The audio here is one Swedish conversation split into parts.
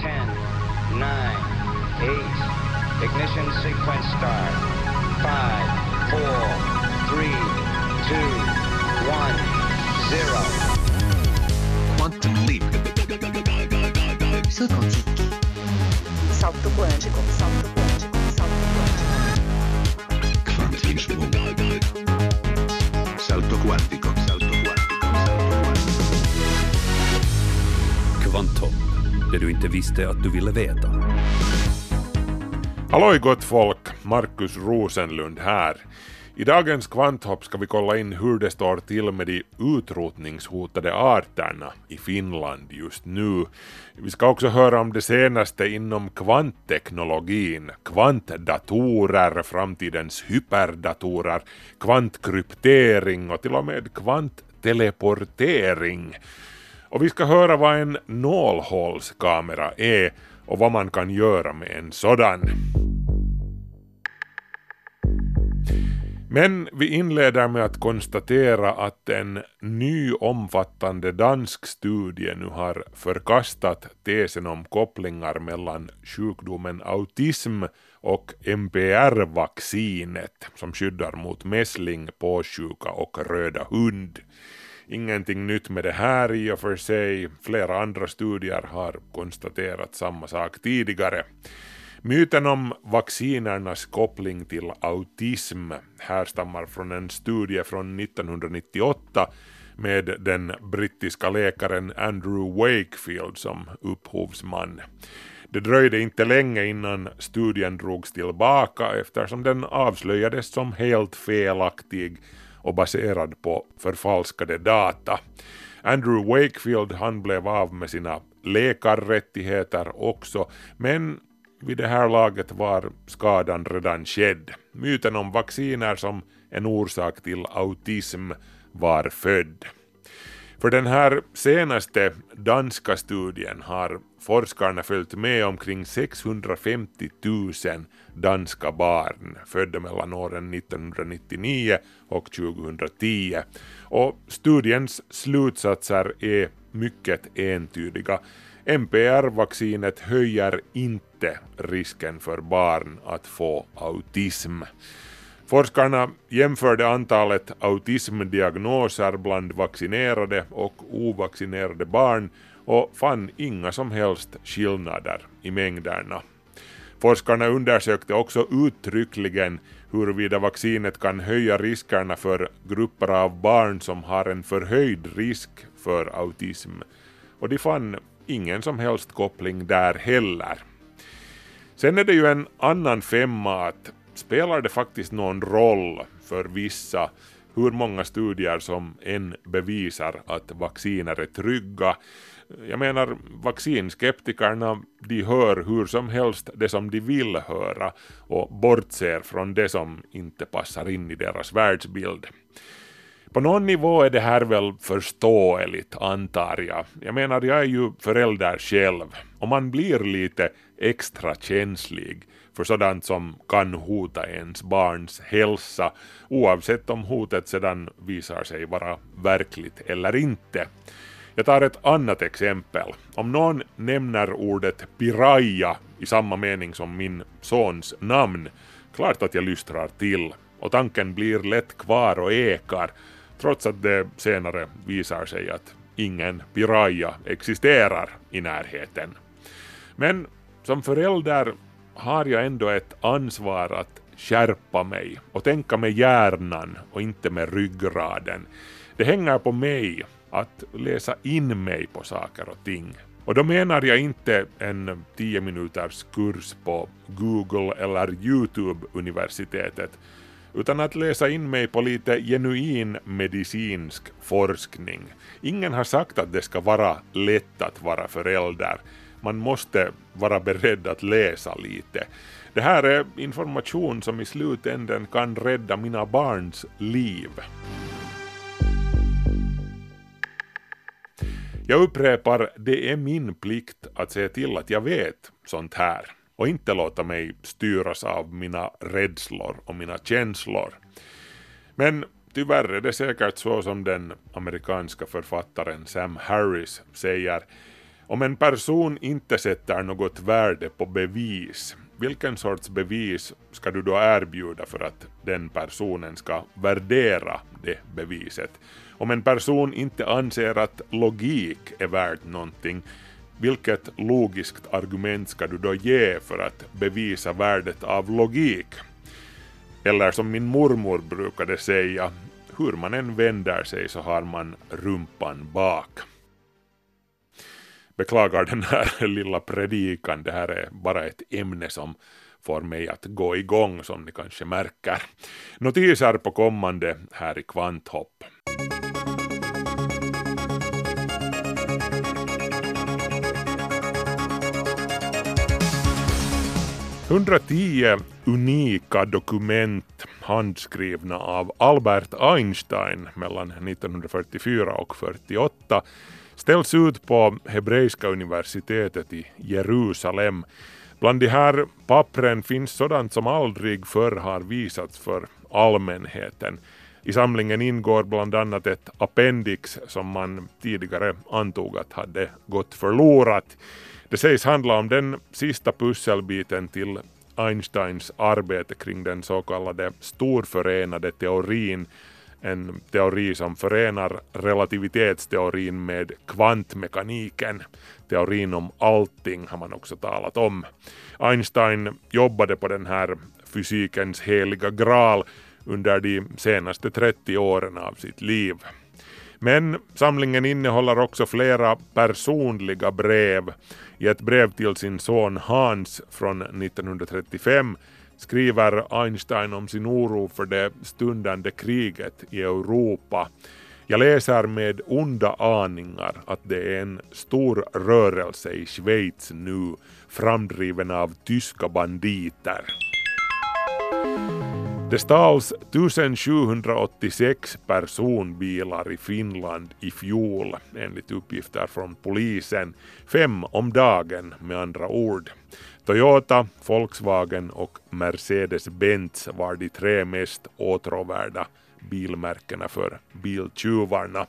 10, 9, 8. Ignition sequence start. 5, 4, 3, 2, 1, 0. Quantum leap. Saut quantique. Salto quântico, salto quântico, salto quântico. Kvantismo. Salto quantico. Salto quantico. Salto quantico. Kvanthopp, det du inte visste att du ville veta. Halloj gott folk, Markus Rosenlund här. I dagens kvanthopp ska vi kolla in hur det står till med de utrotningshotade arterna i Finland just nu. Vi ska också höra om det senaste inom kvantteknologin, kvantdatorer, framtidens hyperdatorer, kvantkryptering och till och med kvantteleportering. Och vi ska höra vad en nålhålskamera är och vad man kan göra med en sådan. Men vi inleder med att konstatera att en ny omfattande dansk studie nu har förkastat tesen om kopplingar mellan sjukdomen autism och MPR-vaccinet som skyddar mot mässling, påsjuka och röda hund. Ingenting nytt med det här i och för sig, flera andra studier har konstaterat samma sak tidigare. Myten om vaccinernas koppling till autism härstammar från en studie från 1998 med den brittiska läkaren Andrew Wakefield som upphovsman. Det dröjde inte länge innan studien drogs tillbaka eftersom den avslöjades som helt felaktig och baserad på förfalskade data. Andrew Wakefield han blev av med sina läkarrättigheter också, men vid det här laget var skadan redan skedd. Myten om vacciner som en orsak till autism var född. För den här senaste danska studien har forskarna följt med omkring 650 000 danska barn födda mellan åren 1999 och 2010 och studiens slutsatser är mycket entydiga. MPR-vaccinet höjer inte risken för barn att få autism. Forskarna jämförde antalet autismdiagnoser bland vaccinerade och ovaccinerade barn och fann inga som helst skillnader i mängderna. Forskarna undersökte också uttryckligen huruvida vaccinet kan höja riskerna för grupper av barn som har en förhöjd risk för autism och de fann ingen som helst koppling där heller. Sen är det ju en annan femma att spelar det faktiskt någon roll för vissa hur många studier som än bevisar att vacciner är trygga. Jag menar, vaccinskeptikerna de hör hur som helst det som de vill höra och bortser från det som inte passar in i deras världsbild. På någon nivå är det här väl förståeligt, antar jag. Jag menar, jag är ju förälder själv och man blir lite extra känslig för sådant som kan hota ens barns hälsa, oavsett om hotet sedan visar sig vara verkligt eller inte. Jag tar ett annat exempel. Om någon nämner ordet piraya i samma mening som min sons namn, klart att jag lystrar till och tanken blir lätt kvar och ekar trots att det senare visar sig att ingen piraya existerar i närheten. Men som förälder har jag ändå ett ansvar att skärpa mig och tänka med hjärnan och inte med ryggraden. Det hänger på mig att läsa in mig på saker och ting. Och då menar jag inte en 10 minuters kurs på Google eller Youtube-universitetet utan att läsa in mig på lite genuin medicinsk forskning. Ingen har sagt att det ska vara lätt att vara förälder. Man måste vara beredd att läsa lite. Det här är information som i slutänden kan rädda mina barns liv. Jag upprepar, det är min plikt att se till att jag vet sånt här och inte låta mig styras av mina rädslor och mina känslor. Men tyvärr är det säkert så som den amerikanska författaren Sam Harris säger Om en person inte sätter något värde på bevis, vilken sorts bevis ska du då erbjuda för att den personen ska värdera det beviset? Om en person inte anser att logik är värt någonting, vilket logiskt argument ska du då ge för att bevisa värdet av logik? Eller som min mormor brukade säga, hur man än vänder sig så har man rumpan bak. Beklagar den här lilla predikan, det här är bara ett ämne som får mig att gå igång som ni kanske märker. Notiser på kommande här i Kvanthopp. 110 unika dokument handskrivna av Albert Einstein mellan 1944 och 48 ställs ut på Hebreiska universitetet i Jerusalem. Bland de här pappren finns sådant som aldrig förr har visats för allmänheten. I samlingen ingår bland annat ett appendix som man tidigare antog att hade gått förlorat. Det sägs handla om den sista pusselbiten till Einsteins arbete kring den så kallade storförenade teorin, en teori som förenar relativitetsteorin med kvantmekaniken. Teorin om allting har man också talat om. Einstein jobbade på den här fysikens heliga graal under de senaste 30 åren av sitt liv. Men samlingen innehåller också flera personliga brev. I ett brev till sin son Hans från 1935 skriver Einstein om sin oro för det stundande kriget i Europa. Jag läser med onda aningar att det är en stor rörelse i Schweiz nu, framdriven av tyska banditer. Det stals 1786 personbilar i Finland i fjol enligt uppgifter från polisen. Fem om dagen med andra ord. Toyota, Volkswagen och Mercedes-Benz var de tre mest åtråvärda bilmärkena för biltjuvarna.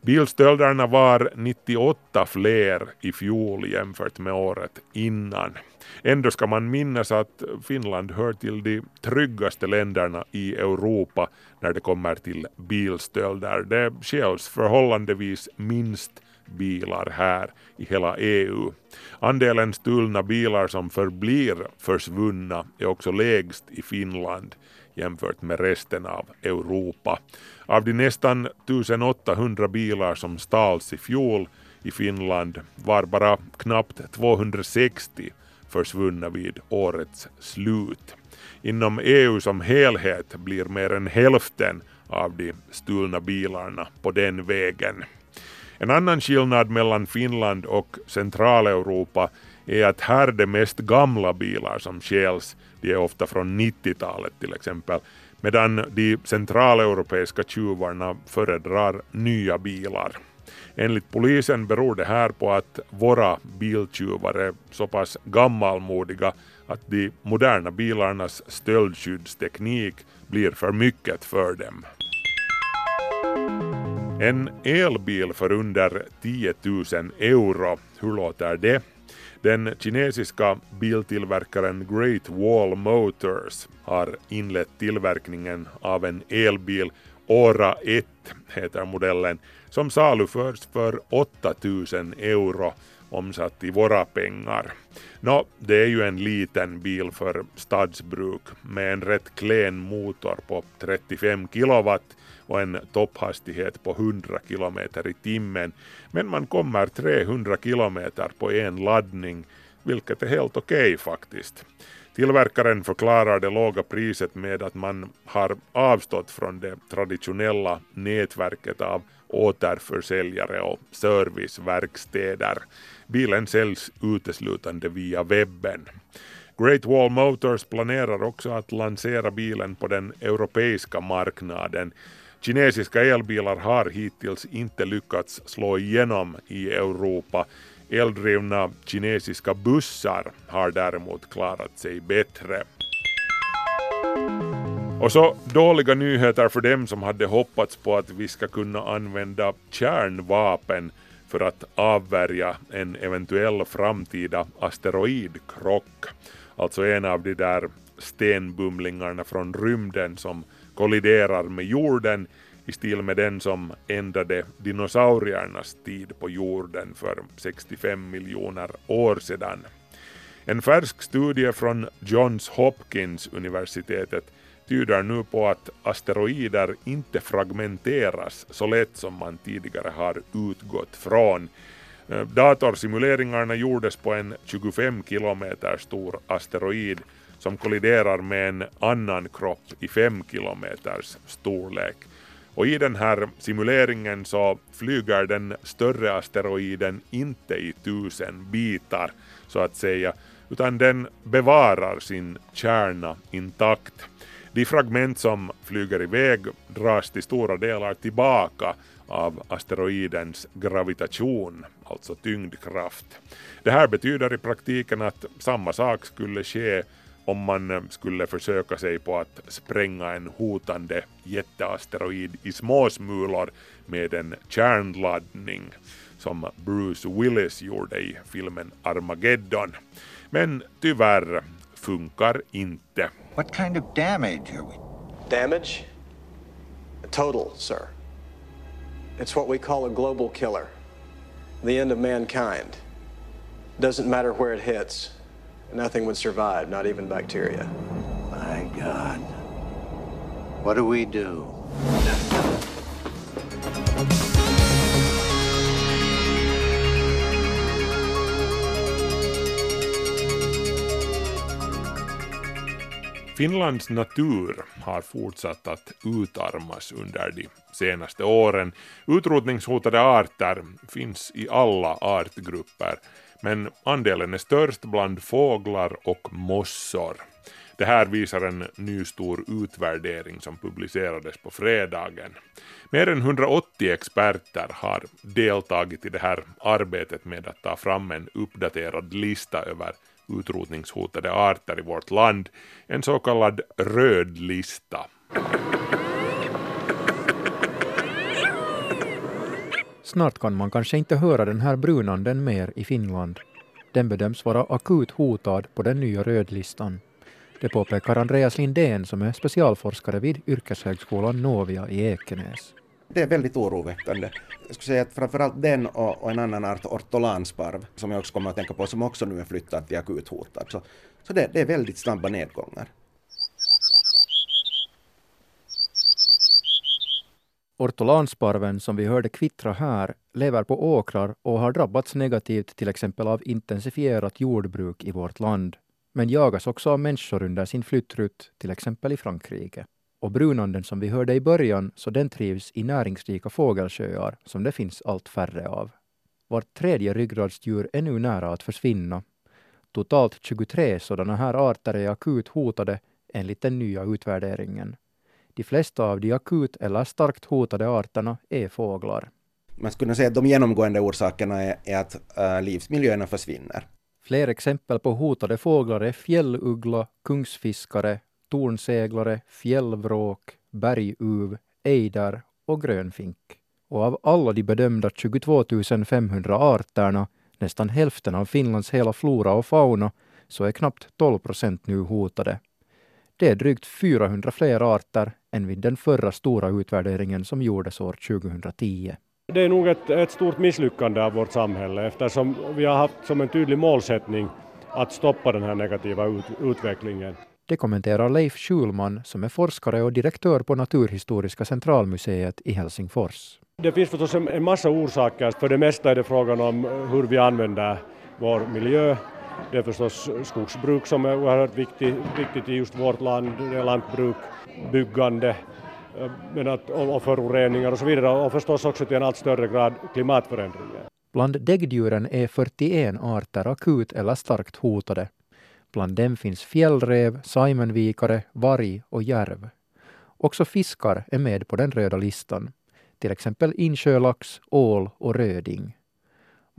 Bilstölderna var 98 fler i fjol jämfört med året innan. Ändå ska man minnas att Finland hör till de tryggaste länderna i Europa när det kommer till bilstölder. Det stjäls förhållandevis minst bilar här i hela EU. Andelen stulna bilar som förblir försvunna är också lägst i Finland jämfört med resten av Europa. Av de nästan 1800 bilar som stals i fjol i Finland var bara knappt 260 försvunna vid årets slut. Inom EU som helhet blir mer än hälften av de stulna bilarna på den vägen. En annan skillnad mellan Finland och Centraleuropa är att här de mest gamla bilar som stjäls, de är ofta från 90-talet till exempel, medan de centraleuropeiska tjuvarna föredrar nya bilar. Enligt polisen beror det här på att våra biltjuvar är så pass gammalmodiga att de moderna bilarnas stöldskyddsteknik blir för mycket för dem. En elbil för under 10 000 euro, hur låter det? Den kinesiska biltillverkaren Great Wall Motors har inlett tillverkningen av en elbil Ora 1 heter modellen som saluförs för 8000 euro omsatt i våra pengar. Nå, det är ju en liten bil för stadsbruk med en rätt klen motor på 35 kilowatt och en topphastighet på 100 kilometer i timmen. Men man kommer 300 kilometer på en laddning, vilket är helt okej okay, faktiskt. Tillverkaren förklarar det låga priset med att man har avstått från det traditionella nätverket av återförsäljare och serviceverkstäder. Bilen säljs uteslutande via webben. Great Wall Motors planerar också att lansera bilen på den europeiska marknaden. Kinesiska elbilar har hittills inte lyckats slå igenom i Europa. Eldrivna kinesiska bussar har däremot klarat sig bättre. Och så dåliga nyheter för dem som hade hoppats på att vi ska kunna använda kärnvapen för att avvärja en eventuell framtida asteroidkrock. Alltså en av de där stenbumlingarna från rymden som kolliderar med jorden i stil med den som ändade dinosauriernas tid på jorden för 65 miljoner år sedan. En färsk studie från Johns Hopkins universitetet tyder nu på att asteroider inte fragmenteras så lätt som man tidigare har utgått från. Eh, datorsimuleringarna gjordes på en 25 kilometer stor asteroid som kolliderar med en annan kropp i 5 kilometers storlek. Och i den här simuleringen så flyger den större asteroiden inte i tusen bitar så att säga, utan den bevarar sin kärna intakt. De fragment som flyger iväg dras till stora delar tillbaka av asteroidens gravitation, alltså tyngdkraft. Det här betyder i praktiken att samma sak skulle ske om man skulle försöka sig på att spränga en hotande jätteasteroid i småsmulor med en kärnladdning som Bruce Willis gjorde i filmen Armageddon. Men tyvärr funkar inte. What kind of damage are we? Damage? Total, sir. It's what we call a global killer. The end of mankind. Doesn't matter where it hits. Nothing would survive, not even bacteria. My God. What do we do? Finlands natur har fortsatt att utarmas under de senaste åren. Utrotningshotade arter finns i alla artgrupper, men andelen är störst bland fåglar och mossor. Det här visar en ny stor utvärdering som publicerades på fredagen. Mer än 180 experter har deltagit i det här arbetet med att ta fram en uppdaterad lista över utrotningshotade arter i vårt land, en så kallad röd lista. Snart kan man kanske inte höra den här brunanden mer i Finland. Den bedöms vara akut hotad på den nya rödlistan. Det påpekar Andreas Lindén som är specialforskare vid yrkeshögskolan Novia i Ekenäs. Det är väldigt oroväckande. Jag skulle säga att framförallt den och, en annan art, ortolansparv, som jag också kommer att tänka på, som också nu är flyttad till akut hotad. Så, så det, det är väldigt snabba nedgångar. Ortolansparven som vi hörde kvittra här lever på åkrar och har drabbats negativt till exempel av intensifierat jordbruk i vårt land, men jagas också av människor under sin flyttrutt, till exempel i Frankrike. Och brunanden som vi hörde i början, så den trivs i näringsrika fågelsjöar som det finns allt färre av. Vart tredje ryggradsdjur är nu nära att försvinna. Totalt 23 sådana här arter är akut hotade enligt den nya utvärderingen. De flesta av de akut eller starkt hotade arterna är fåglar. Man skulle kunna säga att de genomgående orsakerna är, är att äh, livsmiljöerna försvinner. Fler exempel på hotade fåglar är fjälluggla, kungsfiskare, tornseglare, fjällvråk, berguv, ejder och grönfink. Och av alla de bedömda 22 500 arterna, nästan hälften av Finlands hela flora och fauna, så är knappt 12 procent nu hotade. Det är drygt 400 fler arter än vid den förra stora utvärderingen som gjordes år 2010. Det är nog ett, ett stort misslyckande av vårt samhälle eftersom vi har haft som en tydlig målsättning att stoppa den här negativa ut, utvecklingen. Det kommenterar Leif Schulman som är forskare och direktör på Naturhistoriska centralmuseet i Helsingfors. Det finns förstås en, massa orsaker. För det mesta är det frågan om hur vi använder vår miljö. Det är förstås skogsbruk som är oerhört viktigt, viktigt i just vårt land, det är lantbruk, byggande eh, men att, och föroreningar och så vidare och förstås också till en allt större grad klimatförändringar. Bland däggdjuren är 41 arter akut eller starkt hotade. Bland dem finns fjällräv, saimenvikare, varg och järv. Också fiskar är med på den röda listan, till exempel insjölax, ål och röding.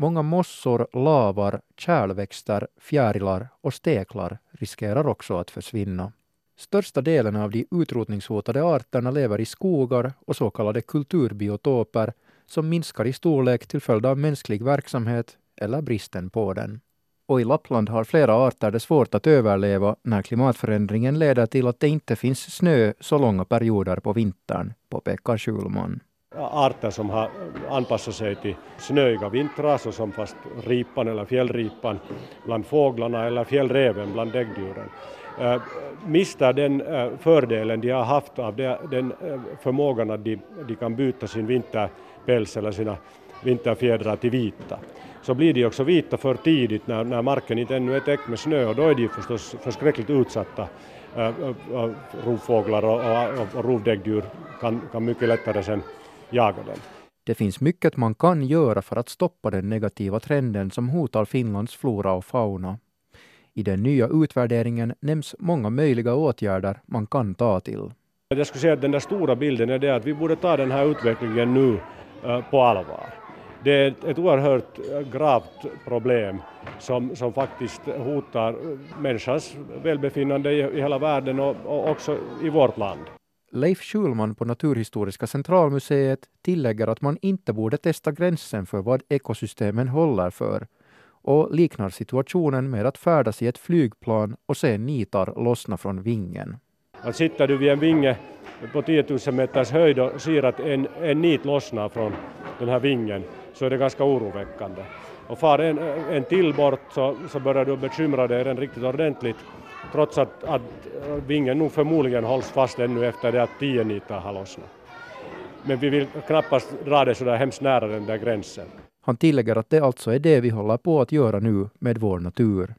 Många mossor, lavar, kärlväxter, fjärilar och steklar riskerar också att försvinna. Största delen av de utrotningshotade arterna lever i skogar och så kallade kulturbiotoper som minskar i storlek till följd av mänsklig verksamhet eller bristen på den. Och i Lappland har flera arter det svårt att överleva när klimatförändringen leder till att det inte finns snö så långa perioder på vintern, påpekar Schulman arter som har anpassat sig till snöiga vintrar såsom fast ripan eller fjällripan bland fåglarna eller fjällräven bland däggdjuren eh, äh, mister den äh, fördelen de har haft av det, den äh, förmågan att de, de kan byta sin vinterpäls eller sina vinterfjädrar till vita. Så blir de också vita för tidigt när, när marken inte ännu är täckt med snö och då är de förstås förskräckligt utsatta. Rovfåglar och, och, och rovdäggdjur kan, kan mycket lättare sen jaga den. Det finns mycket man kan göra för att stoppa den negativa trenden som hotar Finlands flora och fauna. I den nya utvärderingen nämns många möjliga åtgärder man kan ta till. Jag skulle säga att den där stora bilden är det att vi borde ta den här utvecklingen nu uh, på allvar. Det är ett oerhört eh, gravt problem som, som faktiskt hotar människans välbefinnande i, i hela världen och, och också i vårt land. Leif Schulman på Naturhistoriska centralmuseet tillägger att man inte borde testa gränsen för vad ekosystemen håller för och liknar situationen med att färdas i ett flygplan och se nitar lossna från vingen. Att sitter du vid en vinge på 10 000 meters höjd och ser att en, en nit lossnar från den här vingen så är det ganska oroväckande. Och far en, en till bort så, så börjar du bekymra dig riktigt ordentligt trots att, att eh, vingen nog förmodligen hålls fast ännu efter det att tio nitar har lossnat. Men vi vill knappast dra det så där hemskt nära den där gränsen. Han tillägger att det alltså är det vi håller på att göra nu med vår natur.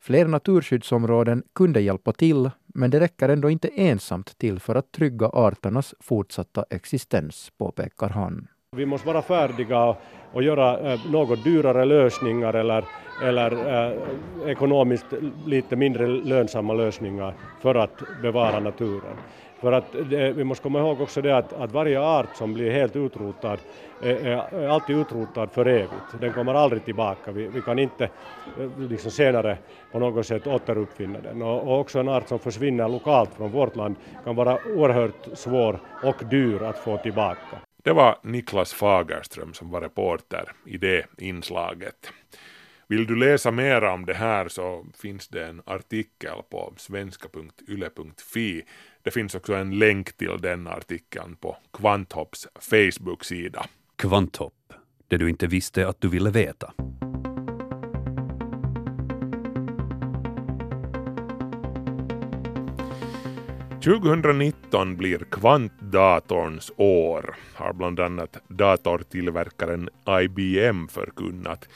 Fler naturskyddsområden kunde hjälpa till, men det räcker ändå inte ensamt till för att trygga arternas fortsatta existens, påpekar han. Vi måste vara färdiga och göra eh, något dyrare lösningar eller eller eh, ekonomiskt lite mindre lönsamma lösningar för att bevara naturen. För att det, vi måste komma ihåg också det att, att varje art som blir helt utrotad är, är, alltid utrotad för evigt. Den kommer aldrig tillbaka. Vi, vi kan inte eh, liksom senare på något sätt återuppfinna den. Och, och, också en art som försvinner lokalt från vårt land kan vara oerhört svår och dyr att få tillbaka. Det var Niklas Fagerström som var reporter i det inslaget. Vill du läsa mer om det här så finns det en artikel på svenska.yle.fi. Det finns också en länk till den artikeln på Kvanthopps Facebook-sida. Kvanthopp, det du inte visste att du ville veta. –2019 blir kvantdatorns år, har bland annat datortillverkaren IBM förkunnat.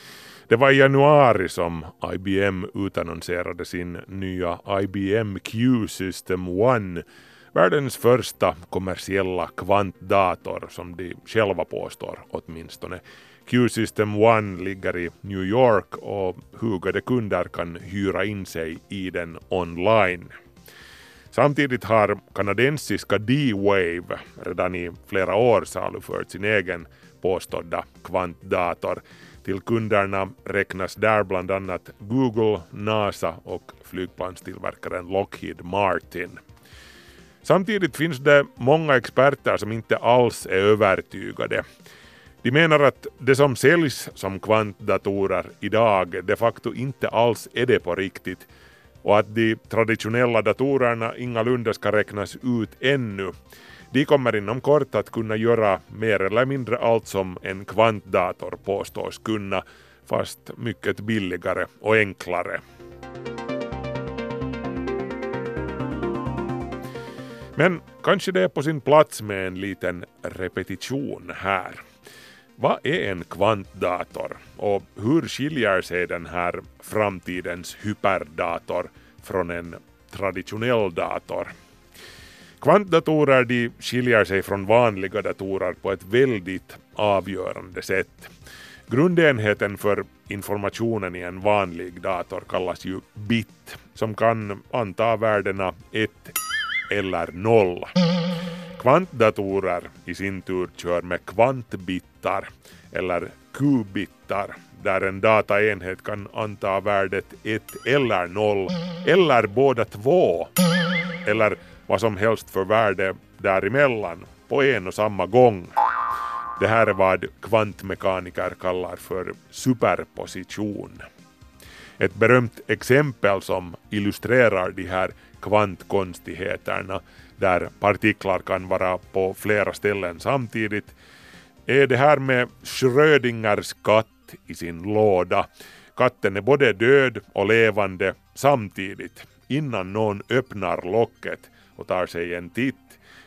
Det var i januari som IBM utannonserade sin nya IBM Q-System One, världens första kommersiella kvantdator som de själva påstår åtminstone. Q-System One ligger i New York och hugade kunder kan hyra in sig i den online. Samtidigt har kanadensiska D-Wave redan i flera år salufört sin egen påstådda kvantdator till kunderna räknas där bland annat Google, NASA och flygplanstillverkaren Lockheed Martin. Samtidigt finns det många experter som inte alls är övertygade. De menar att det som säljs som kvantdatorer idag de facto inte alls är det på riktigt och att de traditionella datorerna ingalunda ska räknas ut ännu de kommer inom kort att kunna göra mer eller mindre allt som en kvantdator påstås kunna, fast mycket billigare och enklare. Men kanske det är på sin plats med en liten repetition här. Vad är en kvantdator och hur skiljer sig den här framtidens hyperdator från en traditionell dator? Kvantdatorer de skiljer sig från vanliga datorer på ett väldigt avgörande sätt. Grundenheten för informationen i en vanlig dator kallas ju bit, som kan anta värdena 1 eller 0. Kvantdatorer i sin tur kör med kvantbitar, eller kubitar, där en dataenhet kan anta värdet 1 eller 0, eller båda två, eller vad som helst för värde däremellan på en och samma gång. Det här är vad kvantmekaniker kallar för superposition. Ett berömt exempel som illustrerar de här kvantkonstigheterna där partiklar kan vara på flera ställen samtidigt är det här med Schrödingers katt i sin låda. Katten är både död och levande samtidigt innan någon öppnar locket och tar sig en titt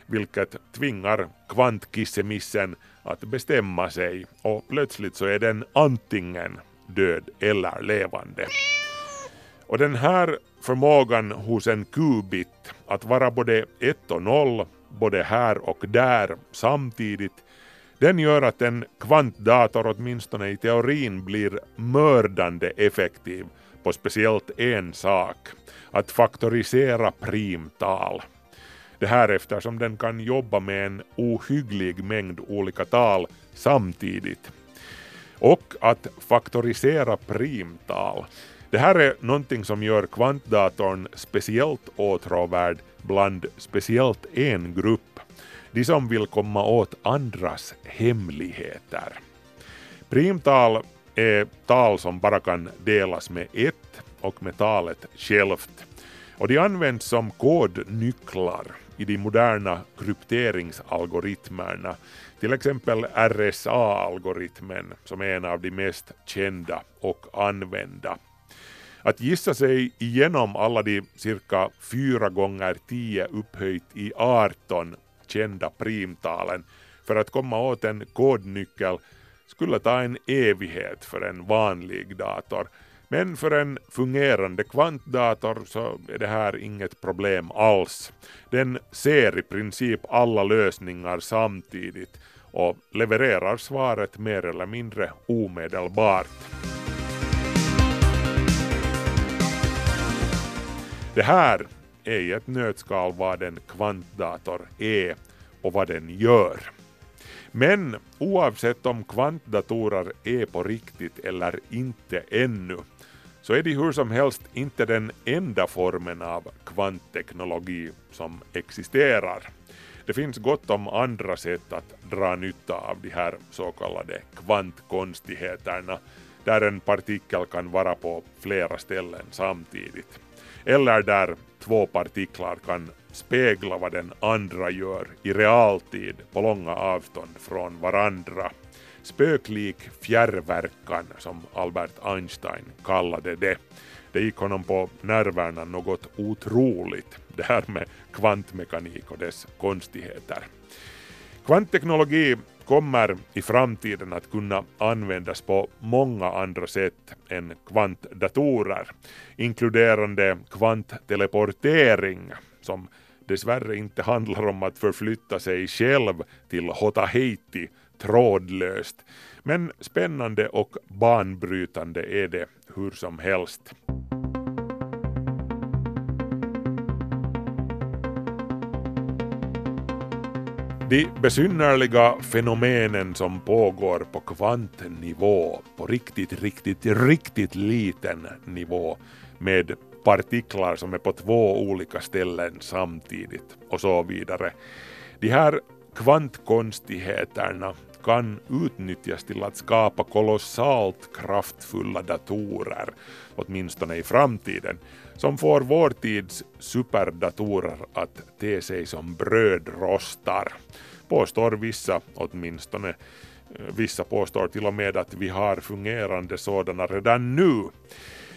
vilket tvingar kvantkissemissen att bestämma sig och plötsligt så är den antingen död eller levande. Och den här förmågan hos en qubit att vara både 1 och 0, både här och där samtidigt, den gör att en kvantdator åtminstone i teorin blir mördande effektiv på speciellt en sak, att faktorisera primtal. Det här eftersom den kan jobba med en ohygglig mängd olika tal samtidigt. Och att faktorisera primtal. Det här är någonting som gör kvantdatorn speciellt åtråvärd bland speciellt en grupp. De som vill komma åt andras hemligheter. Primtal är tal som bara kan delas med ett och med talet självt. Och de används som kodnycklar i de moderna krypteringsalgoritmerna, till exempel RSA-algoritmen som är en av de mest kända och använda. Att gissa sig igenom alla de cirka fyra gånger 10 upphöjt i 18 kända primtalen för att komma åt en kodnyckel skulle ta en evighet för en vanlig dator. Men för en fungerande kvantdator så är det här inget problem alls. Den ser i princip alla lösningar samtidigt och levererar svaret mer eller mindre omedelbart. Det här är i ett nötskal vad en kvantdator är och vad den gör. Men oavsett om kvantdatorer är på riktigt eller inte ännu så är de hur som helst inte den enda formen av kvantteknologi som existerar. Det finns gott om andra sätt att dra nytta av de här så kallade kvantkonstigheterna där en partikel kan vara på flera ställen samtidigt. Eller där två partiklar kan spegla vad den andra gör i realtid på långa avstånd från varandra. Spöklik fjärrverkan som Albert Einstein kallade det. Det gick honom på nerverna något otroligt, det här med kvantmekanik och dess konstigheter. Kvantteknologi kommer i framtiden att kunna användas på många andra sätt än kvantdatorer, inkluderande kvantteleportering som dessvärre inte handlar om att förflytta sig själv till Hotaheiti trådlöst. Men spännande och banbrytande är det hur som helst. De besynnerliga fenomenen som pågår på kvantnivå, på riktigt, riktigt, riktigt liten nivå med partiklar som är på två olika ställen samtidigt och så vidare. De här kvantkonstigheterna kan utnyttjas till att skapa kolossalt kraftfulla datorer, åtminstone i framtiden, som får vår tids superdatorer att te sig som brödrostar. Påstår vissa åtminstone. Eh, vissa påstår till och med att vi har fungerande sådana redan nu.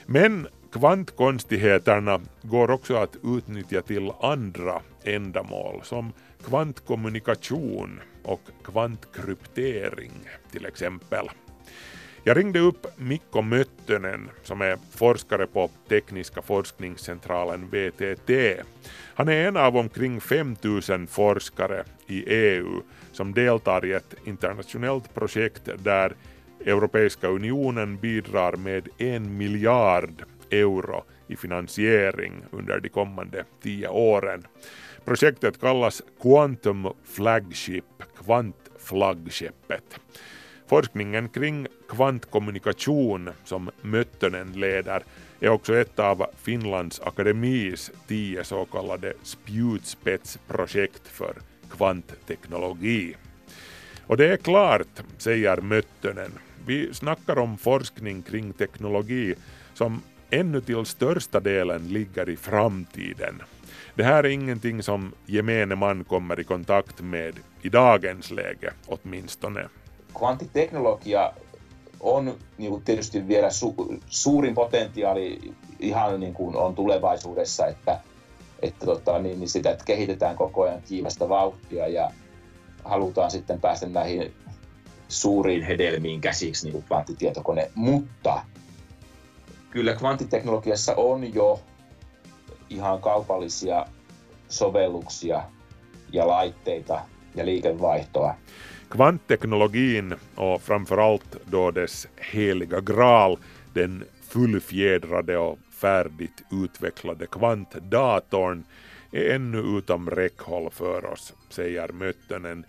Men kvantkonstigheterna går också att utnyttja till andra ändamål som kvantkommunikation och kvantkryptering till exempel. Jag ringde upp Mikko Möttönen som är forskare på Tekniska forskningscentralen VTT. Han är en av omkring 5000 forskare i EU som deltar i ett internationellt projekt där Europeiska unionen bidrar med en miljard euro i finansiering under de kommande tio åren. Projektet kallas Quantum Flagship, kvantflaggskeppet. Forskningen kring kvantkommunikation som Möttönen leder är också ett av Finlands akademis tio så kallade spjutspetsprojekt för kvantteknologi. Och det är klart, säger Möttönen. Vi snackar om forskning kring teknologi som ännu till största delen ligger i framtiden. Det här är ingenting som gemene man kommer i kontakt med i dagens läge åtminstone. Kvantteknologia on niin kuin tietysti vielä su, suurin potentiaali ihan niin kuin on tulevaisuudessa, että, että, tota, niin, niin sitä että kehitetään koko ajan kiivasta vauhtia ja halutaan sitten päästä näihin suuriin hedelmiin käsiksi, niin kuin kvanttitietokone. Mutta kyllä kvanttiteknologiassa on jo ihan kaupallisia sovelluksia ja laitteita ja liikevaihtoa. Kvantteknologin och framförallt då dess heliga graal, den fullfjädrade och färdigt utvecklade kvantdatorn, är ännu utom räckhåll för oss, säger Möttönen.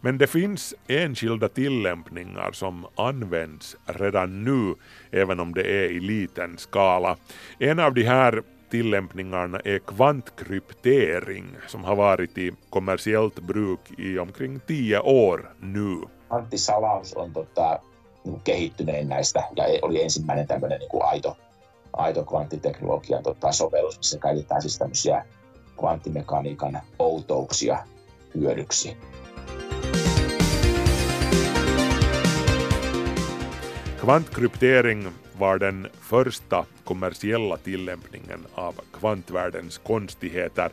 Men det finns enskilda tillämpningar som används redan nu, även om det är i liten skala. En av de här tillämpningarna är kvantkryptering som har varit i kommersiellt bruk i omkring tio år nu. Kvanttisalaus on tota, niin kehittynein näistä ja oli ensimmäinen tämmöinen niin kuin aito, aito kvanttiteknologian tota, sovellus, missä käytetään siis tämmöisiä kvanttimekaniikan outouksia hyödyksi. Kvantkryptering var den första kommersiella tillämpningen av kvantvärldens konstigheter,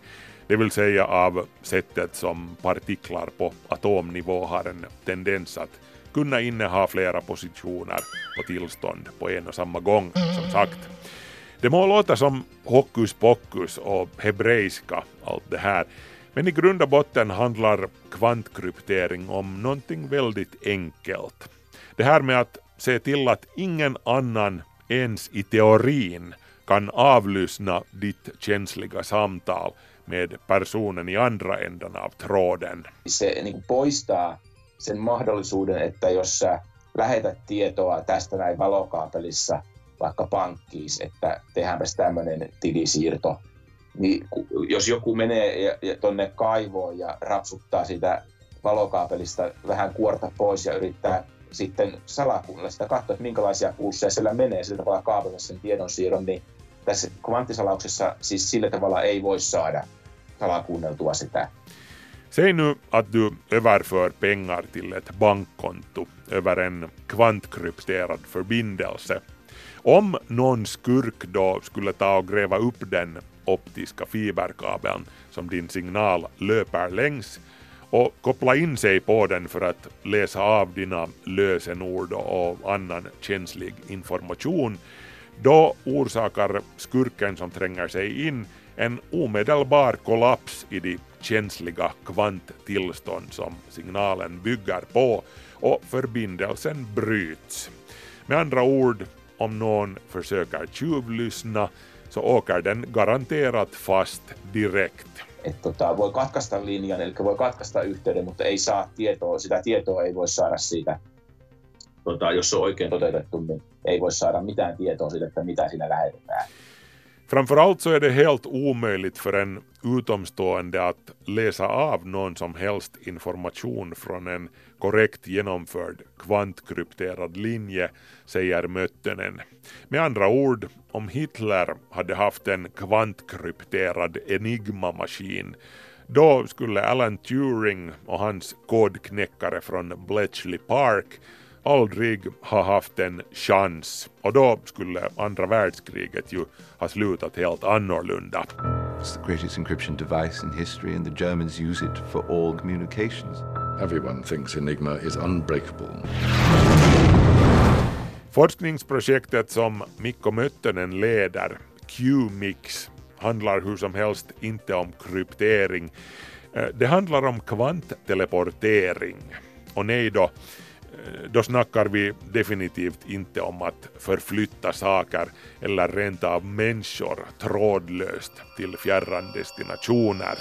det vill säga av sättet som partiklar på atomnivå har en tendens att kunna inneha flera positioner och tillstånd på en och samma gång, som sagt. Det må låta som hokus pokus och hebreiska, allt det här, men i grund och botten handlar kvantkryptering om någonting väldigt enkelt. Det här med att se till att ingen annan ens i teorin kan avlyssna ditt känsliga samtal med personen i andra änden av tråden. Se niin poistaa sen mahdollisuuden, että jos sä lähetät tietoa tästä näin valokaapelissa vaikka pankkiin, että tehdäänpäs tämmöinen tilisiirto, niin jos joku menee ja, ja tonne kaivoon ja rapsuttaa sitä valokaapelista vähän kuorta pois ja yrittää sitten salakunnalla sitä katsoa, että minkälaisia kursseja siellä menee, sillä tavalla kaapata sen tiedonsiirron, niin tässä kvanttisalauksessa siis sillä tavalla ei voi saada salakuunneltua sitä. Säg nu att du överför pengar till ett bankkonto över en kvantkrypterad förbindelse. Om någon skurk då skulle ta och gräva upp den optiska fiberkabeln som din signal löper längs och koppla in sig på den för att läsa av dina lösenord och annan känslig information, då orsakar skurken som tränger sig in en omedelbar kollaps i de känsliga kvanttillstånd som signalen bygger på och förbindelsen bryts. Med andra ord, om någon försöker tjuvlyssna så åker den garanterat fast direkt. Että tota, voi katkaista linjan, eli voi katkaista yhteyden, mutta ei saa tietoa, sitä tietoa ei voi saada siitä, tota, jos se on oikein toteutettu, niin ei voi saada mitään tietoa siitä, että mitä siinä lähetetään. Framförallt så är det helt omöjligt för en utomstående att läsa av någon som helst information från en korrekt genomförd kvantkrypterad linje, säger Möttönen. Med andra ord, om Hitler hade haft en kvantkrypterad enigma-maskin då skulle Alan Turing och hans kodknäckare från Bletchley Park aldrig ha haft en chans och då skulle andra världskriget ju ha slutat helt annorlunda. It's the greatest encryption device in history and the Germans use it for all communications. Everyone thinks Enigma is unbreakable. Forskningsprojektet som Mikko Möttönen leder, QMix, handlar hur som helst inte om kryptering. Eh, Det handlar om kvantteleportering. Och nej då, då snackar vi definitivt inte om att förflytta saker eller rent av människor trådlöst till fjärran destinationer.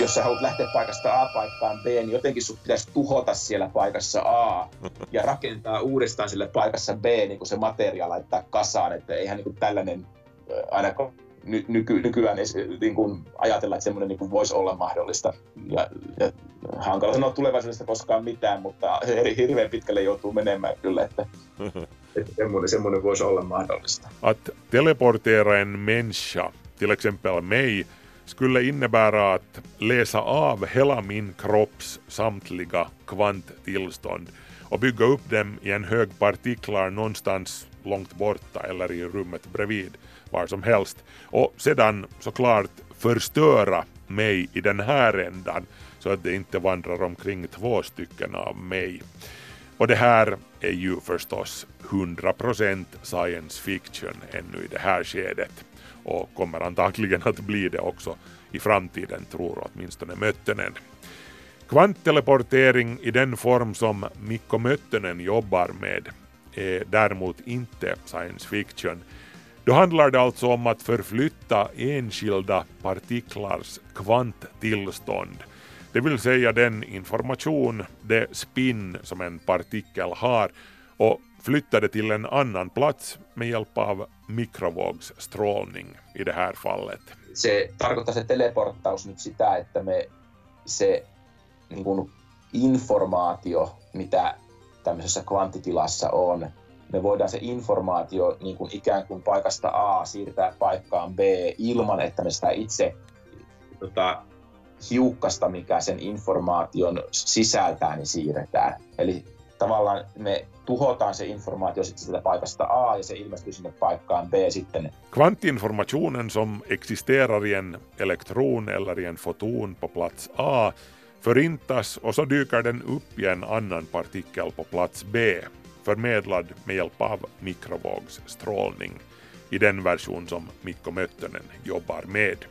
Jos sä haluat lähteä paikasta A paikkaan B, niin jotenkin sun pitäisi tuhota siellä paikassa A ja rakentaa uudestaan sille paikassa B niin kuin se materia laittaa kasaan, että eihän niin kuin tällainen ainakaan ny, nyky, nykyään niin kuin ajatella, että semmoinen niin kuin voisi olla mahdollista. Ja, ja hankala sanoa tulevaisuudesta koskaan mitään, mutta hirveän pitkälle joutuu menemään kyllä, että, että semmoinen, semmoinen voisi olla mahdollista. Att teleportera en människa, till exempel mig, skulle innebära att läsa av hela min kropps samtliga kvanttillstånd och bygga upp dem i en hög partiklar någonstans långt borta eller i rummet bredvid, var som helst. Och sedan såklart förstöra mig i den här ändan så att det inte vandrar omkring två stycken av mig. Och det här är ju förstås 100% science fiction ännu i det här skedet och kommer antagligen att bli det också i framtiden, tror åtminstone Möttönen. Kvantteleportering i den form som Mikko Möttönen jobbar med är däremot inte science fiction. Då handlar det alltså om att förflytta enskilda partiklars kvanttillstånd, det vill säga den information, det spinn som en partikel har och flytta det till en annan plats med hjälp av mikrovågsstrålning i det här fallet. Se tarkoittaa se teleporttaus nyt sitä, että me se niin kuin informaatio, mitä tämmöisessä kvanttitilassa on, me voidaan se informaatio niin kuin ikään kuin paikasta A siirtää paikkaan B ilman, että me sitä itse tota, hiukkasta, mikä sen informaation sisältää, niin siirretään. Eli tavallaan me tuhotaan se informaatio sitten sieltä paikasta A ja se ilmestyy sinne paikkaan B sitten. Kvantinformationen som existerar i en elektron eller i en foton på plats A förintas och så dyker den upp i en annan partikel på plats B förmedlad med hjälp av mikrovågsstrålning i den version som Mikko Möttönen jobbar med.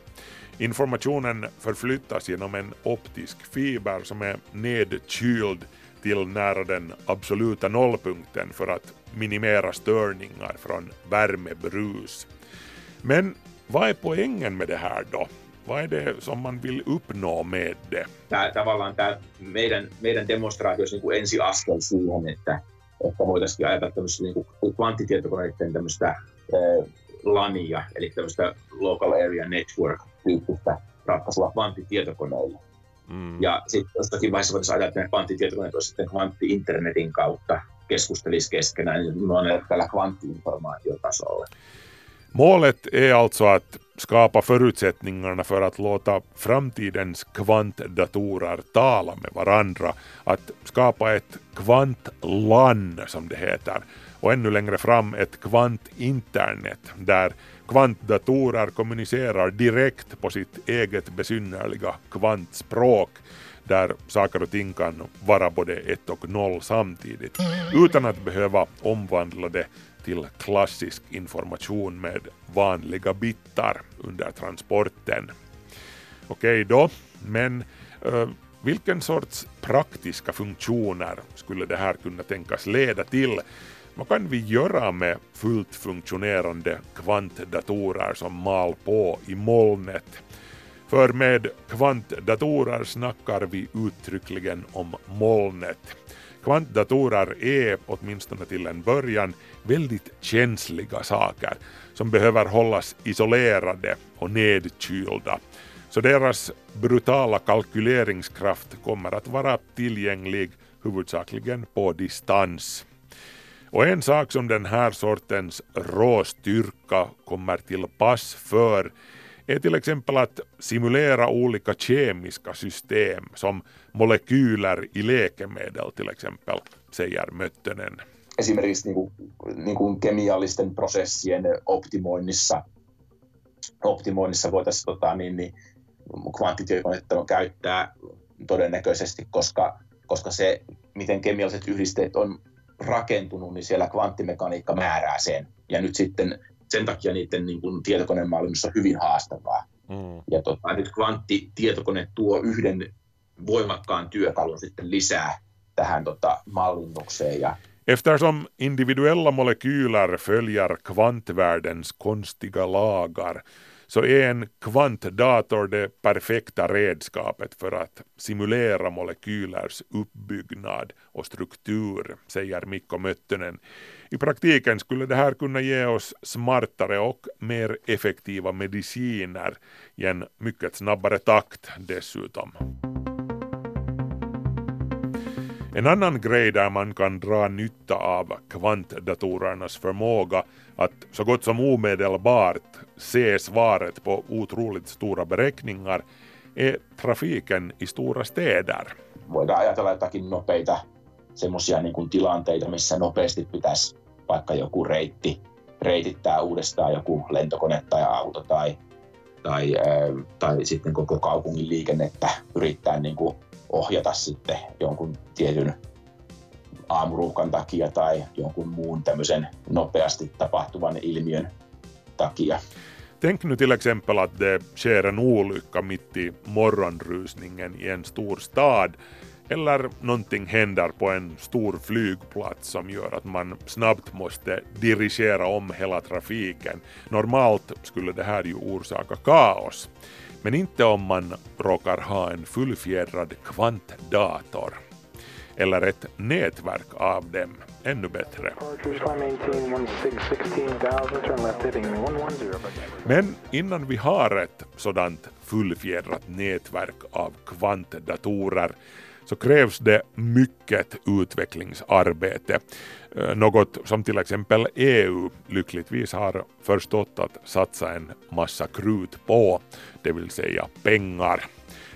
Informationen förflyttas genom en optisk fiber som är nedkyld till nära den absoluta nollpunkten för att minimera störningar från värmebrus. Men vad är poängen med det här då? Vad är det som man vill uppnå med det? Tämä, tavallaan tämä meidän, meidän demonstraatio olisi niin ensiaskel siihen, että, että voitaisiin ajatella tämmöistä niin kvanttitietokoneiden tämmöistä äh, LANia, eli tämmöistä Local Area Network-tyyppistä ratkaisua kvanttitietokoneille. Mm. Ja sitten jossakin vaiheessa voitaisiin ajatella, että ne kvanttitietokoneet olisi sitten kvantti-internetin kautta keskustelisi keskenään, niin on tällä kvanttiinformaatiotasolla. Målet är alltså att skapa förutsättningarna för att låta framtidens kvantdatorer tala med varandra, att skapa ett kvantland som det heter, och ännu längre fram ett kvantinternet där kvantdatorer kommunicerar direkt på sitt eget besynnerliga kvantspråk där saker och ting kan vara både ett och noll samtidigt utan att behöva omvandla det till klassisk information med vanliga bitar under transporten. Okej då, men uh, vilken sorts praktiska funktioner skulle det här kunna tänkas leda till? Vad kan vi göra med fullt funktionerande kvantdatorer som mal på i molnet? För med kvantdatorer snackar vi uttryckligen om molnet. Kvantdatorer är, e, åtminstone till en början, väldigt känsliga saker som behöver hållas isolerade och nedkylda. Så deras brutala kalkyleringskraft kommer att vara tillgänglig huvudsakligen på distans. Och en sak som den här sortens råstyrka kommer till pass för är till exempel att simulera olika kemiska system som molekyler i läkemedel till exempel, säger Möttönen. Esimerkiksi niin kuin, niin kuin kemiallisten prosessien optimoinnissa, optimoinnissa voitaisiin tota, niin, niin, kvanttitietokonetta käyttää todennäköisesti, koska, koska se, miten kemialliset yhdisteet on rakentunut, niin siellä kvanttimekaniikka määrää sen. Ja nyt sitten sen takia niiden niin kuin, tietokonemaailmassa on hyvin haastavaa. Mm. Ja tota, nyt kvanttitietokone tuo yhden voimakkaan työkalun sitten lisää tähän tota, mallinnukseen. Ja Eftersom individuella molekyler följer kvantvärldens konstiga lagar så är en kvantdator det perfekta redskapet för att simulera molekylers uppbyggnad och struktur, säger Mikko Möttönen. I praktiken skulle det här kunna ge oss smartare och mer effektiva mediciner i en mycket snabbare takt dessutom. En annan grej där man kan dra nytta av kvantdatorernas förmåga att så gott som omedelbart se svaret på otroligt stora beräkningar är trafiken i stora städer. Voidaan ajatella jotakin nopeita semmoisia niin tilanteita, missä nopeasti pitäisi vaikka joku reitti, reitittää uudestaan joku lentokone tai auto tai, tai, tai sitten koko kaupungin liikennettä yrittää niin kuin ohjata sitten jonkun tietyn aamuruuhkan takia tai jonkun muun tämmöisen nopeasti tapahtuvan ilmiön takia. Tänk nu till exempel att det sker en olycka mitt i morgonrusningen i en stor stad eller någonting händer på en stor flygplats som gör att man snabbt måste dirigera om hela trafiken. Normalt skulle det här ju orsaka kaos. Men inte om man råkar ha en fullfjädrad kvantdator. Eller ett nätverk av dem, ännu bättre. Men innan vi har ett sådant fullfjädrat nätverk av kvantdatorer så krävs det mycket utvecklingsarbete. Eh, något som till exempel EU lyckligtvis har förstått att satsa en massa krut på, det vill säga pengar.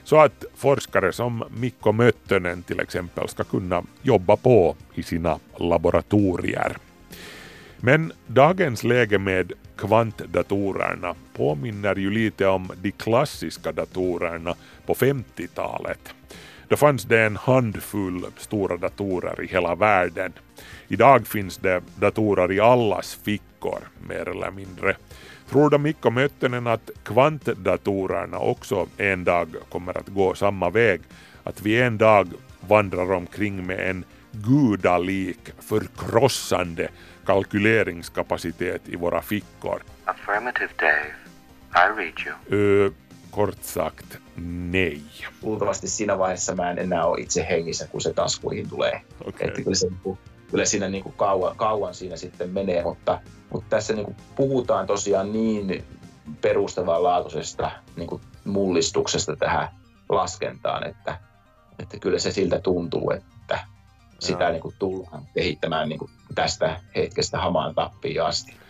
Så att forskare som Mikko Möttönen till exempel ska kunna jobba på i sina laboratorier. Men dagens läge med kvantdatorerna påminner ju lite om de klassiska datorerna på 50-talet. Då fanns det en handfull stora datorer i hela världen. Idag finns det datorer i allas fickor, mer eller mindre. Tror då Mikko Möttönen att kvantdatorerna också en dag kommer att gå samma väg? Att vi en dag vandrar omkring med en gudalik, förkrossande kalkyleringskapacitet i våra fickor? Affirmative Dave. I read you. Ö, kort sagt, nej. Luultavasti siinä vaiheessa mä en enää ole itse hengissä, kun se taskuihin tulee. Okay. Että kyllä, se, kyllä siinä niin kuin kauan, kauan siinä sitten menee, mutta, mutta tässä niin kuin puhutaan tosiaan niin perustavanlaatuisesta niin kuin mullistuksesta tähän laskentaan, että, että kyllä se siltä tuntuu, että sitä niin kuin tullaan kehittämään niin kuin tästä hetkestä hamaan tappiin asti.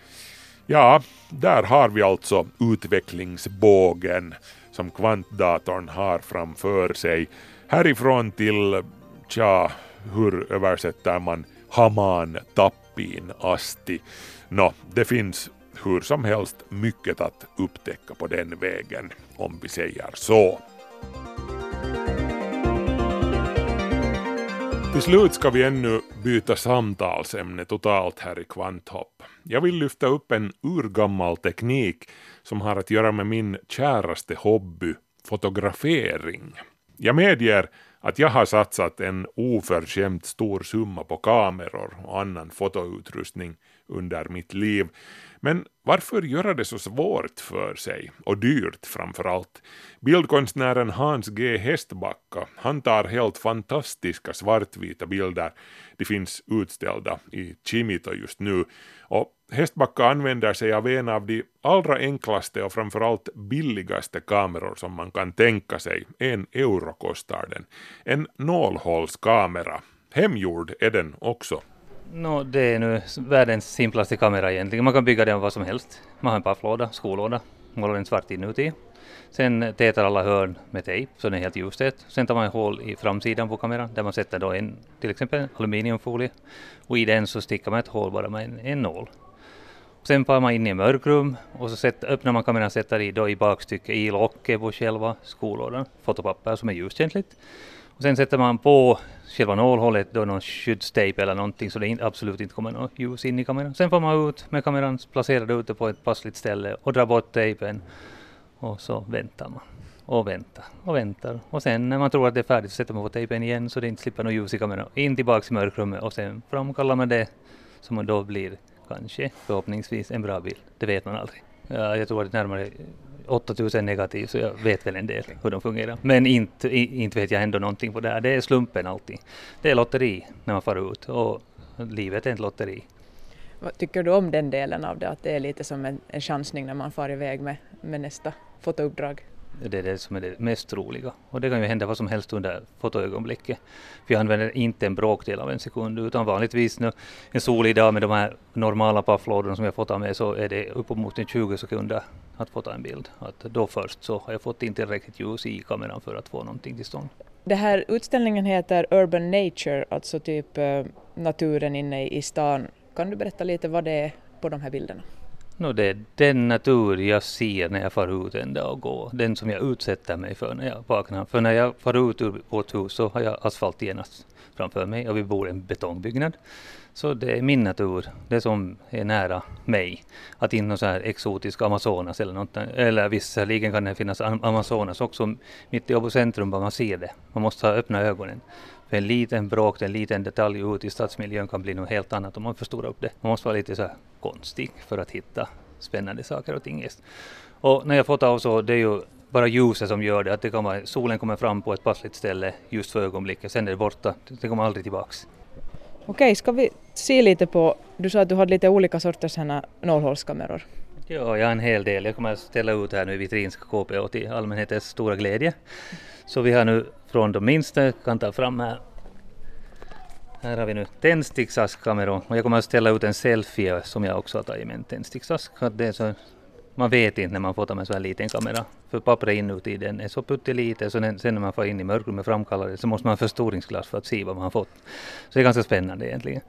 Ja, där har vi alltså utvecklingsbågen som kvantdatorn har framför sig. Härifrån till, tja, hur översätter man haman tappin asti? Nå, det finns hur som helst mycket att upptäcka på den vägen, om vi säger så. Till slut ska vi ännu byta samtalsämne totalt här i Kvanthopp. Jag vill lyfta upp en urgammal teknik som har att göra med min käraste hobby, fotografering. Jag medger att jag har satsat en oförskämt stor summa på kameror och annan fotoutrustning under mitt liv. Men varför göra det så svårt för sig, och dyrt framför allt? Bildkonstnären Hans G Hästbacka, han tar helt fantastiska svartvita bilder. De finns utställda i Chimito just nu. Och Hästbacka använder sig av en av de allra enklaste och framförallt billigaste kameror som man kan tänka sig. En euro kostar den. En nålhålskamera. Hemgjord är den också. No, det är nu världens simplaste kamera egentligen. Man kan bygga den vad som helst. Man har en pafflåda, skolåda, målar den svart inuti. Sen tätar alla hörn med tejp så den är helt ljustät. Sen tar man ett hål i framsidan på kameran där man sätter då en, till exempel aluminiumfolie. Och i den så stickar man ett hål bara med en, en nål. Sen far man in i ett mörkrum och så sätter, öppnar man kameran och sätter i, då i bakstycket i locket på själva skolådan fotopapper som är ljuskänsligt. Och sen sätter man på själva nålhålet då någon skyddstejp eller någonting så det in, absolut inte kommer något ljus in i kameran. Sen får man ut med kameran placerad ute på ett passligt ställe och drar bort tejpen och så väntar man och väntar och väntar. Och sen när man tror att det är färdigt så sätter man på tejpen igen så det inte slipper något ljus i kameran. In tillbaks i mörkrummet och sen framkallar man det som då blir kanske förhoppningsvis en bra bild. Det vet man aldrig. Ja, jag tror att närmare 8000 negativ så jag vet väl en del hur de fungerar. Men inte, inte vet jag ändå någonting på det här. Det är slumpen allting. Det är lotteri när man far ut och livet är ett lotteri. Vad tycker du om den delen av det, att det är lite som en, en chansning när man far iväg med, med nästa fotouppdrag? Det är det som är det mest troliga. Och det kan ju hända vad som helst under fotoögonblicket. För jag använder inte en bråkdel av en sekund utan vanligtvis nu en solig dag med de här normala pafflådorna som jag fotar med så är det uppemot en 20 sekunder att fota en bild. Att då först så har jag fått in tillräckligt ljus i kameran för att få någonting till stånd. Det här utställningen heter Urban Nature, alltså typ eh, naturen inne i stan. Kan du berätta lite vad det är på de här bilderna? No, det är den natur jag ser när jag far ut en dag och går. Den som jag utsätter mig för när jag vaknar. För när jag far ut ur vårt hus så har jag asfalt genast framför mig och vi bor i en betongbyggnad. Så det är min natur, det som är nära mig. Att inte någon så här exotisk Amazonas eller något, eller visserligen kan det finnas Amazonas också mitt i Åbo centrum, bara man ser det. Man måste ha öppna ögonen. För en liten bråk, en liten detalj ut i stadsmiljön kan bli något helt annat om man förstorar upp det. Man måste vara lite så här konstig för att hitta spännande saker och ting. Och när jag fotar så, det är ju bara ljuset som gör det. Att det vara, solen kommer fram på ett passligt ställe just för ögonblicket, sen är det borta. Det kommer aldrig tillbaks. Okej, ska vi se lite på, du sa att du hade lite olika sorters nollhålskameror. Ja, jag har en hel del. Jag kommer att ställa ut här nu i vitrinska KPO till allmänhetens stora glädje. Så vi har nu från de minsta, kan ta fram här. Här har vi nu tändsticksaskkameror och jag kommer att ställa ut en selfie som jag också har tagit med en tändsticksask. Det är så, man vet inte när man fotar med så här liten kamera. För pappret inuti den är så pyttelite så den, sen när man får in i mörkrummet framkallar det så måste man ha förstoringsglas för att se vad man har fått. Så det är ganska spännande egentligen.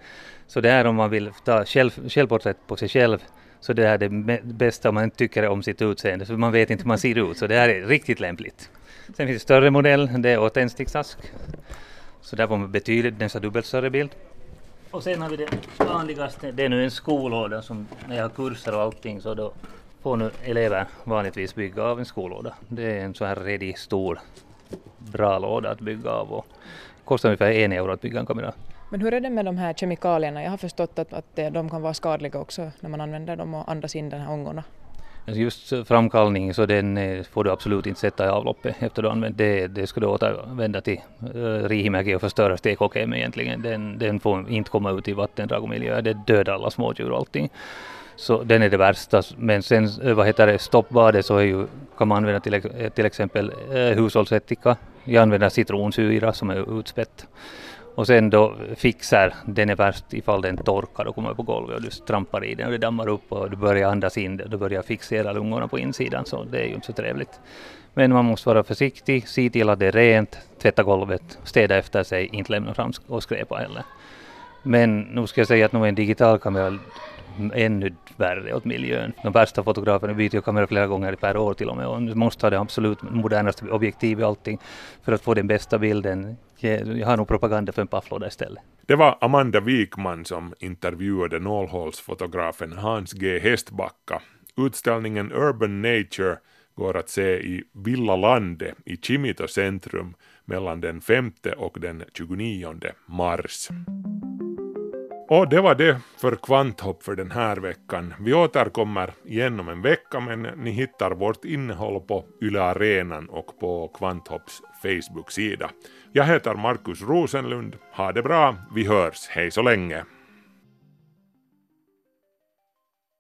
Så det är om man vill ta själv, självporträtt på sig själv så det är det bästa om man tycker om sitt utseende, för man vet inte hur man ser ut, så det här är riktigt lämpligt. Sen finns det större modell, det är åttändsticksask. Så där får man betydligt nästan dubbelt större bild. Och sen har vi det vanligaste, det är nu en skolåda som när jag har kurser och allting så då får nu elever vanligtvis bygga av en skolåda. Det är en så här redig stor bra låda att bygga av och kostar ungefär en euro att bygga en kamera. Men hur är det med de här kemikalierna? Jag har förstått att, att de kan vara skadliga också när man använder dem och andas in de här ångorna. Alltså just framkallning så den eh, får du absolut inte sätta i avloppet efter du använt det. Det ska du återvända till uh, Riihimäki och förstöra stekokemi egentligen. Den, den får inte komma ut i vattendrag och miljöer. Det dödar alla smådjur och allting. Så den är det värsta. Men sen eh, vad heter det, stoppbadet så är ju, kan man använda till, eh, till exempel eh, hushållsättika. Jag använder citronsyra som är utspätt. Och sen då fixar, den är värst ifall den torkar och kommer på golvet och du trampar i den och det dammar upp och du börjar andas in det och du börjar fixera lungorna på insidan så det är ju inte så trevligt. Men man måste vara försiktig, se till att det är rent, tvätta golvet, städa efter sig, inte lämna fram och skräpa heller. Men nu ska jag säga att nog en digital kamera ännu värre åt miljön. De värsta fotograferna byter ju kamera flera gånger per år till och med och måste ha det absolut modernaste objektiv och allting för att få den bästa bilden. Jag har nog propaganda för en pafflåda istället. Det var Amanda Wikman som intervjuade nålhålsfotografen Hans G Hästbacka. Utställningen Urban Nature går att se i Villa Lande i Kimito centrum mellan den 5 och den 29 mars. Och det var det för Kvanthopp för den här veckan. Vi återkommer igen om en vecka men ni hittar vårt innehåll på Yle Arenan och på Kvanthopps Facebook-sida. Jag heter Markus Rosenlund. Ha det bra, vi hörs, hej så länge!